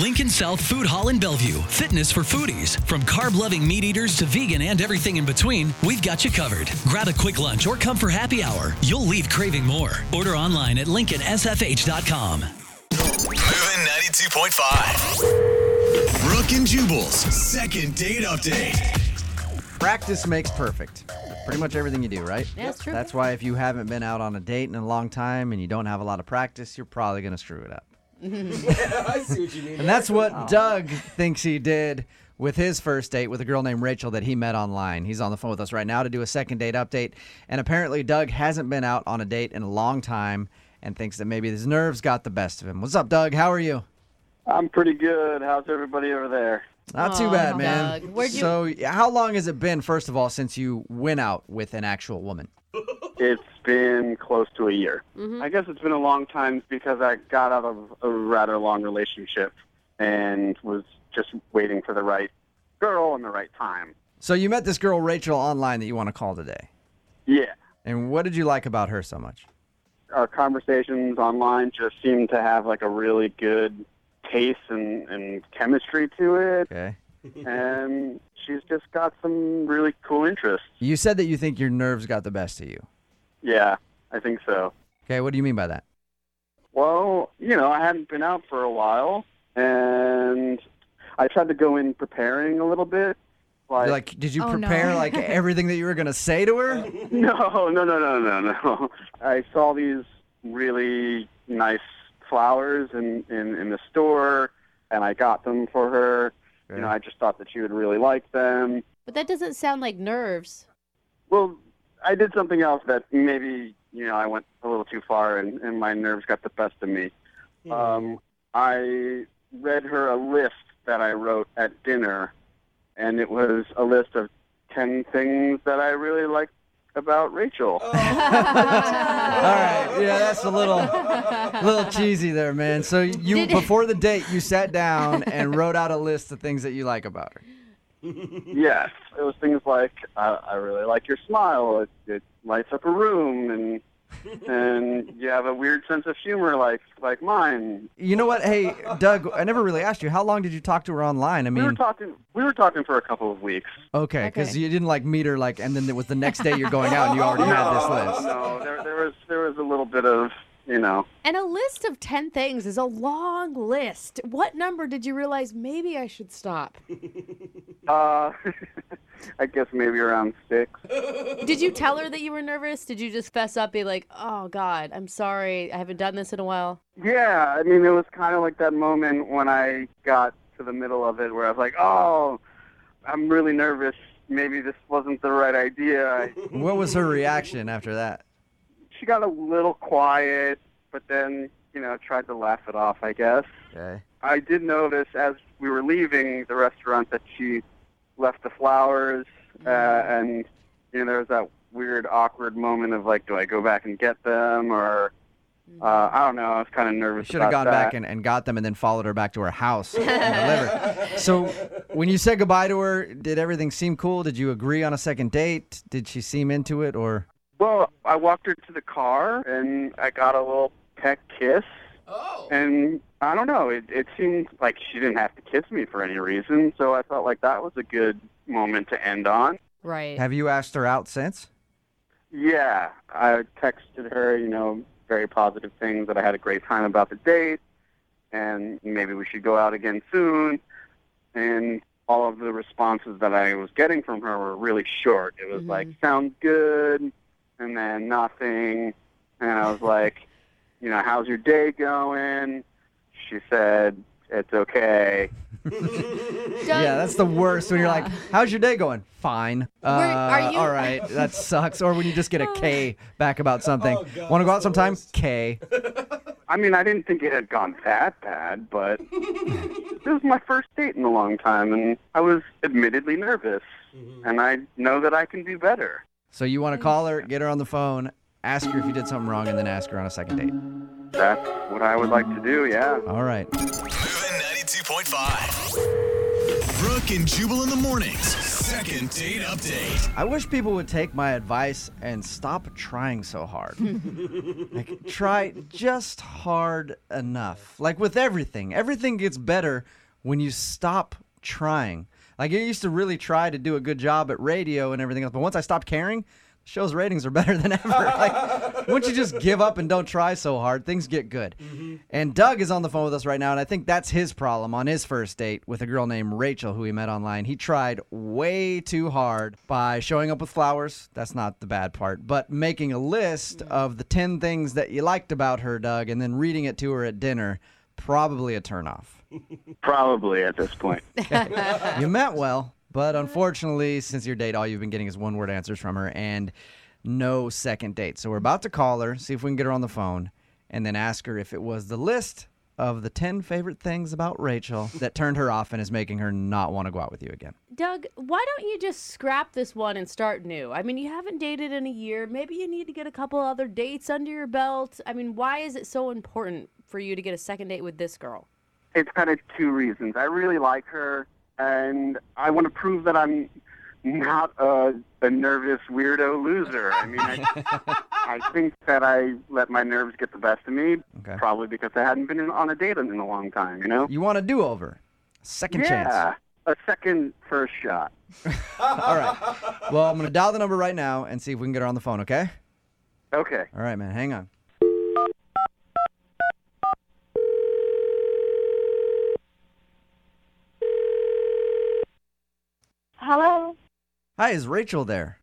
Lincoln South Food Hall in Bellevue. Fitness for foodies. From carb loving meat eaters to vegan and everything in between, we've got you covered. Grab a quick lunch or come for happy hour. You'll leave craving more. Order online at LincolnSFH.com. Moving 92.5. Brooke and Jubal's second date update. Practice makes perfect. Pretty much everything you do, right? Yeah, that's true. That's why if you haven't been out on a date in a long time and you don't have a lot of practice, you're probably going to screw it up. I see what you mean. And that's what oh. Doug thinks he did with his first date with a girl named Rachel that he met online. He's on the phone with us right now to do a second date update. And apparently, Doug hasn't been out on a date in a long time and thinks that maybe his nerves got the best of him. What's up, Doug? How are you? I'm pretty good. How's everybody over there? Not too Aw, bad, man. Doug. You- So, how long has it been, first of all, since you went out with an actual woman? It's been close to a year. Mm-hmm. I guess it's been a long time because I got out of a rather long relationship and was just waiting for the right girl and the right time. So, you met this girl, Rachel, online that you want to call today. Yeah. And what did you like about her so much? Our conversations online just seem to have like a really good taste and, and chemistry to it. Okay. and she's just got some really cool interests. You said that you think your nerves got the best of you. Yeah, I think so. Okay, what do you mean by that? Well, you know, I hadn't been out for a while, and I tried to go in preparing a little bit. Like, You're like, did you Oh, no. prepare like everything that you were gonna say to her? no, no, no, no, no, no. I saw these really nice flowers in, in, in the store, and I got them for her. You know, I just thought that she would really like them. But that doesn't sound like nerves. Well, I did something else that maybe, you know, I went a little too far, and, and my nerves got the best of me. Um, I read her a list that I wrote at dinner, and it was a list of 10 things that I really liked about Rachel. All right, yeah, that's a little, little cheesy there, man. So you Did- before the date, you sat down and wrote out a list of things that you like about her. Yes, it was things like, I, I really like your smile. It, it lights up a room, and and you have a weird sense of humor like like mine. You know what? Hey, Doug, I never really asked you how long did you talk to her online? I mean, We were talking. We were talking for a couple of weeks. okay, because Okay. you didn't like meet her like, and then it was the next day you're going out and you already had this list. No, there, there was there was a little bit of you know. And a list of 10 things is a long list. What number did you realize maybe I should stop? Uh, I guess maybe around six. Did you tell her that you were nervous? Did you just fess up, be like, oh, God, I'm sorry. I haven't done this in a while? Yeah, I mean it was kind of like that moment when I got to the middle of it where I was like, oh, I'm really nervous. Maybe this wasn't the right idea. I, What was her reaction after that? she got a little quiet, but then you know tried to laugh it off. I guess. Okay. I did notice as we were leaving the restaurant that she left the flowers, uh, and you know there was that weird, awkward moment of like, do I go back and get them, or uh, I don't know. I was kind of You nervous. should have gone that. back and, and got them and then followed her back to her house and. So when you said goodbye to her, did everything seem cool? Did you agree on a second date? Did she seem into it or? Well, I walked her to the car, and I got a little peck kiss. Oh. And I don't know. It, it seemed like she didn't have to kiss me for any reason, so I felt like that was a good moment to end on. Right. Have you asked her out since? Yeah, I texted her, you know, very positive things that I had a great time about the date, and maybe we should go out again soon. And all of the responses that I was getting from her were really short. It was like, mm-hmm. "Sounds good," and then nothing. And I was like, "You know, how's your day going?" She said, "It's okay." Yeah, that's the worst when you're like, "How's your day going?" Fine. Uh, are you- All right, that sucks. Or when you just get a K back about something. Oh, God, Want to go out sometime? K. I mean, I didn't think it had gone that bad, but this was my first date in a long time, and I was admittedly nervous. And I know that I can do better. So you want to call her, get her on the phone, ask her if you did something wrong, and then ask her on a second date. That's what I would like to do, yeah. All right. Moving 92.5. Brooke and Jubal in the mornings. Second date update. I wish people would take my advice and stop trying so hard. like, try just hard enough. Like with everything, everything gets better when you stop trying. Like, I used to really try to do a good job at radio and everything else, but once I stopped caring, show's ratings are better than ever. like, once you just give up and don't try so hard, things get good. Mm-hmm. And Doug is on the phone with us right now, and I think that's his problem on his first date with a girl named Rachel who he met online. He tried way too hard by showing up with flowers. That's not the bad part, but making a list mm-hmm. of the 10 things that you liked about her, Doug, and then reading it to her at dinner. Probably a turnoff. Probably at this point. you meant well, but unfortunately, since your date, all you've been getting is one word answers from her and no second date. So we're about to call her, see if we can get her on the phone, and then ask her if it was the list of the 10 favorite things about Rachel that turned her off and is making her not want to go out with you again. Doug, why don't you just scrap this one and start new? I mean, you haven't dated in a year. Maybe you need to get a couple other dates under your belt. I mean, why is it so important for you to get a second date with this girl? It's kind of two reasons. I really like her, and I want to prove that I'm not a, a nervous weirdo loser. I mean, I, I think that I let my nerves get the best of me, Okay. probably because I hadn't been in, on a date in a long time, you know? You want a do over, second chance. yeah, a second first shot. All right. Well, I'm going to dial the number right now and see if we can get her on the phone, okay? Okay. All right, man. Hang on. Hi, is Rachel there?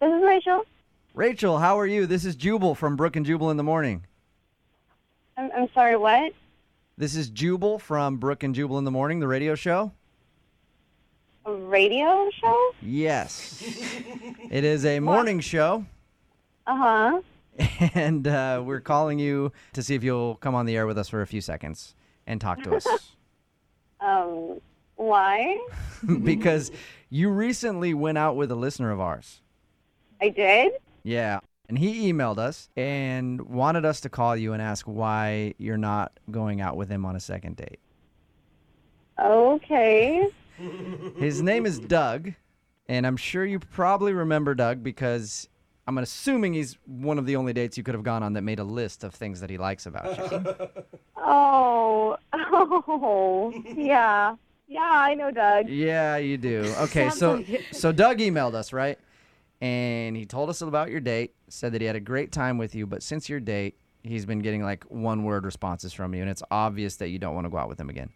this is Rachel. Rachel, how are you? This is Jubal from Brooke and Jubal in the Morning. I'm, I'm sorry, what? This is Jubal from Brooke and Jubal in the Morning, the radio show. A radio show? Yes. it is a morning show, Uh huh. and uh, we're calling you to see if you'll come on the air with us for a few seconds and talk to us. Um, why? because you recently went out with a listener of ours. I did? Yeah. And he emailed us and wanted us to call you and ask why you're not going out with him on a second date. Okay. His name is Doug, and I'm sure you probably remember Doug because I'm assuming he's one of the only dates you could have gone on that made a list of things that he likes about you. Oh, oh, yeah. Yeah, I know Doug. yeah, you do. Okay, so like so Doug emailed us, right? And he told us about your date, said that he had a great time with you, but since your date, he's been getting like one word responses from you, and it's obvious that you don't want to go out with him again.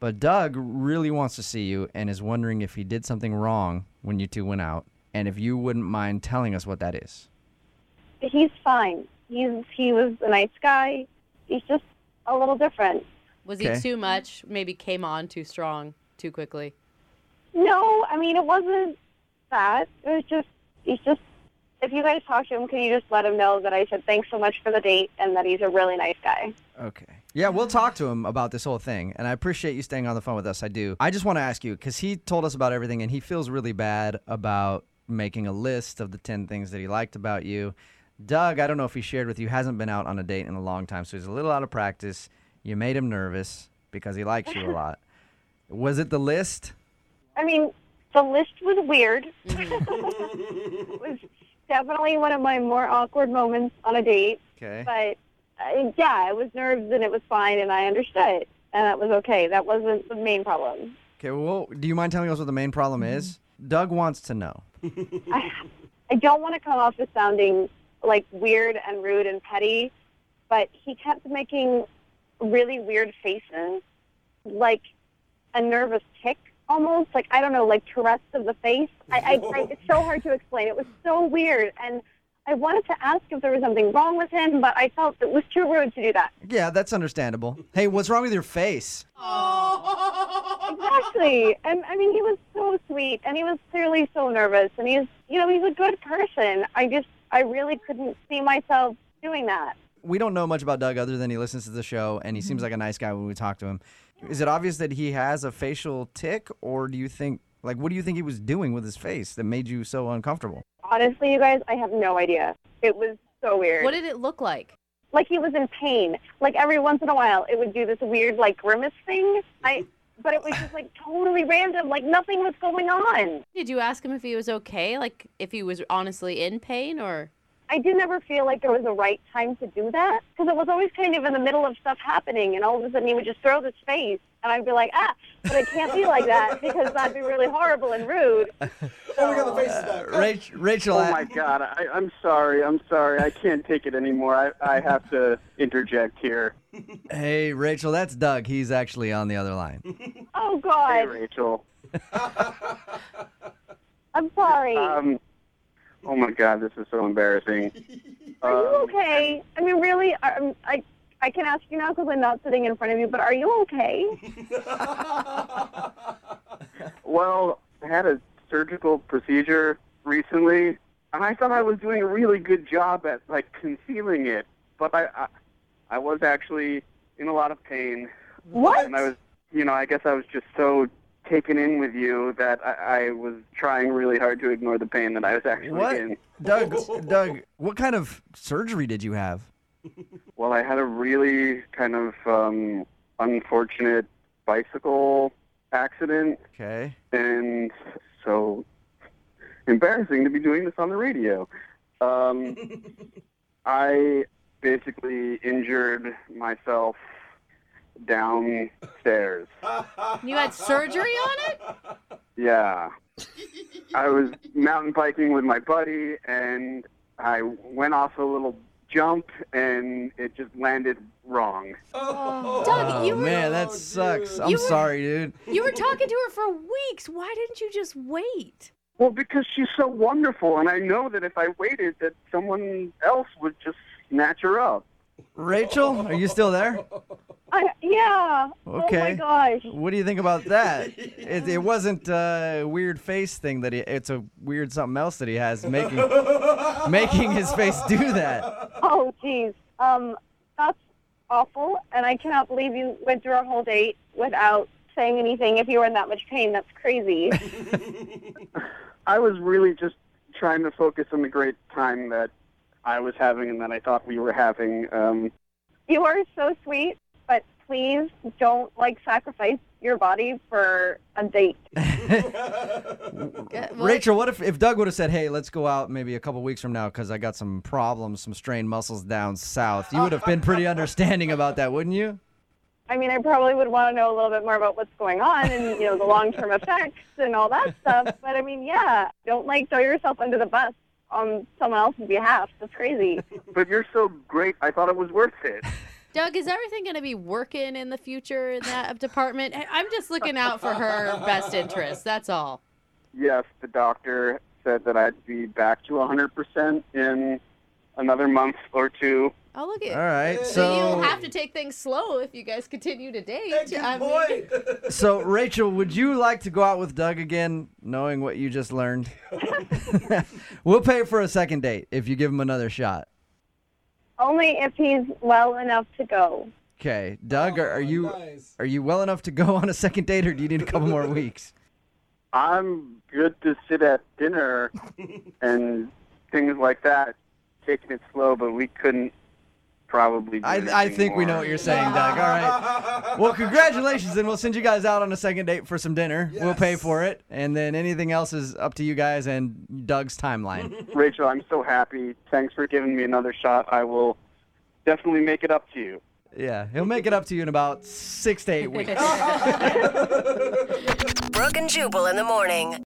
But Doug really wants to see you and is wondering if he did something wrong when you two went out, and if you wouldn't mind telling us what that is. He's fine. He's he was a nice guy. He's just a little different. Was he Okay. too much? Maybe came on too strong, too quickly? No, I mean it wasn't that. It was just he's just. If you guys talk to him, can you just let him know that I said thanks so much for the date and that he's a really nice guy? Okay. Yeah, we'll talk to him about this whole thing. And I appreciate you staying on the phone with us. I do. I just want to ask you because he told us about everything and he feels really bad about making a list of the 10 things that he liked about you. Doug, I don't know if he shared with you, hasn't been out on a date in a long time. So he's a little out of practice. You made him nervous because he likes you a lot. Was it the list? I mean, the list was weird. it was definitely one of my more awkward moments on a date. Okay. But uh, yeah, it was nerves and it was fine, and I understood, and that was okay. That wasn't the main problem. Okay. Well, do you mind telling us what the main problem is? Doug wants to know. I, I don't want to come off as sounding like weird and rude and petty, but he kept making really weird faces, like a nervous tic almost. Like I don't know, like Tourette's of the face. I, I, I it's so hard to explain. It was so weird, and I wanted to ask if there was something wrong with him, but I felt it was too rude to do that. Yeah, that's understandable. Hey, what's wrong with your face? Exactly. And I mean, he was so sweet, and he was clearly so nervous, and he's, you know, he's a good person. I just, I really couldn't see myself doing that. We don't know much about Doug other than he listens to the show and he seems mm-hmm. like a nice guy when we talk to him. Is it obvious that he has a facial tic, or do you think, like, what do you think he was doing with his face that made you so uncomfortable? Honestly, you guys, I have no idea. It was so weird. What did it look like? like he was in pain. Like every once in a while, it would do this weird, like grimace thing. I but it was just like totally random. Like nothing was going on. Did you ask him if he was okay? Like if he was honestly in pain or? I did never feel like there was a right time to do that because it was always kind of in the middle of stuff happening, and all of a sudden he would just throw this face, and I'd be like, ah, but it can't be like that because that'd be really horrible and rude. Oh, we got the faces back. Rach, Rachel, Oh my God! I, I'm sorry. I'm sorry. I can't take it anymore. I, I have to interject here. hey, Rachel, that's Doug. He's actually on the other line. Oh Hey, God, Rachel. I'm sorry. Um. Oh my God! This is so embarrassing. are you Um, okay? I mean, really, um, I I can ask you now because I'm not sitting in front of you, but are you okay? Well, I had a surgical procedure recently, and I thought I was doing a really good job at like concealing it, but I, I, I was actually in a lot of pain, What? and I was, you know, I guess I was just so taken in with you that I, I was trying really hard to ignore the pain that I was actually What? in. Doug, Doug, what kind of surgery did you have? Well, I had a really kind of um, unfortunate bicycle accident, Okay. and so embarrassing to be doing this on the radio. Um, I basically injured myself downstairs. You had surgery on it? Yeah. I was mountain biking with my buddy, and I went off a little jump, and it just landed wrong. Oh, Doug, oh, you Oh were man, that oh, sucks. I'm You were- sorry, dude. you were talking to her for weeks. Why didn't you just wait? Well, because she's so wonderful, and I know that if I waited, that someone else would just snatch her up. Rachel, are you still there? I, yeah. Oh my Okay. gosh. What do you think about that? It, it wasn't a weird face thing that he. It's a weird something else that he has making making his face do that. Oh, geez. Um, that's awful, and I cannot believe you went through our whole date without saying anything. If you were in that much pain, that's crazy. I was really just trying to focus on the great time that I was having and that I thought we were having. Um, you are so sweet, but please don't like sacrifice your body for a date. Rachel, what if, if Doug would have said, "Hey, let's go out maybe a couple weeks from now because I got some problems, some strained muscles down south." You would have been pretty understanding about that, wouldn't you? I mean, I probably would want to know a little bit more about what's going on and you know the long-term effects and all that stuff. But I mean, yeah, don't like throw yourself under the bus on someone else's behalf. That's crazy. but you're so great, I thought it was worth it. Doug, is everything going to be working in the future in that department? I- I'm just looking out for her best interest. That's all. Yes, the doctor said that I'd be back to 100% in another month or two. Oh, look at All right, So so you'll have to take things slow if you guys continue to date. Good I mean- so Rachel, would you like to go out with Doug again, knowing what you just learned? we'll pay for a second date if you give him another shot. Only if he's well enough to go. Okay, Doug, are, are you Nice. are you well enough to go on a second date, or do you need a couple more weeks? I'm good to sit at dinner and things like that, taking it slow, but we couldn't probably do I, I anything think we know what you're saying, Doug. All right. Well, congratulations, and we'll send you guys out on a second date for some dinner. We'll pay for it, and then anything else is up to you guys and Doug's timeline. Rachel, I'm so happy. Thanks for giving me another shot. I will definitely make it up to you. Yeah, he'll make it up to you in about six to eight weeks. Brooke and Jubal in the morning.